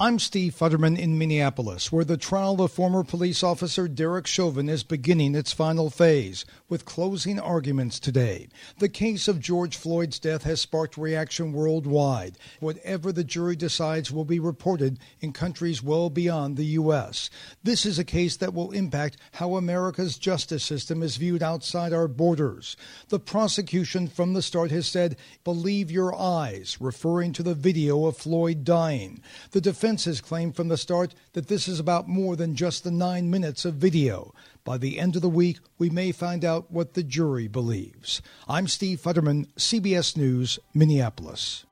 I'm Steve Futterman in Minneapolis, where the trial of former police officer Derek Chauvin is beginning its final phase, with closing arguments today. The case of George Floyd's death has sparked reaction worldwide. Whatever the jury decides will be reported in countries well beyond the U.S. This is a case that will impact how America's justice system is viewed outside our borders. The prosecution from the start has said, believe your eyes, referring to the video of Floyd dying. The defense has claimed from the start that this is about more than just the nine minutes of video. By the end of the week, we may find out what the jury believes. I'm Steve Futterman, CBS News, Minneapolis.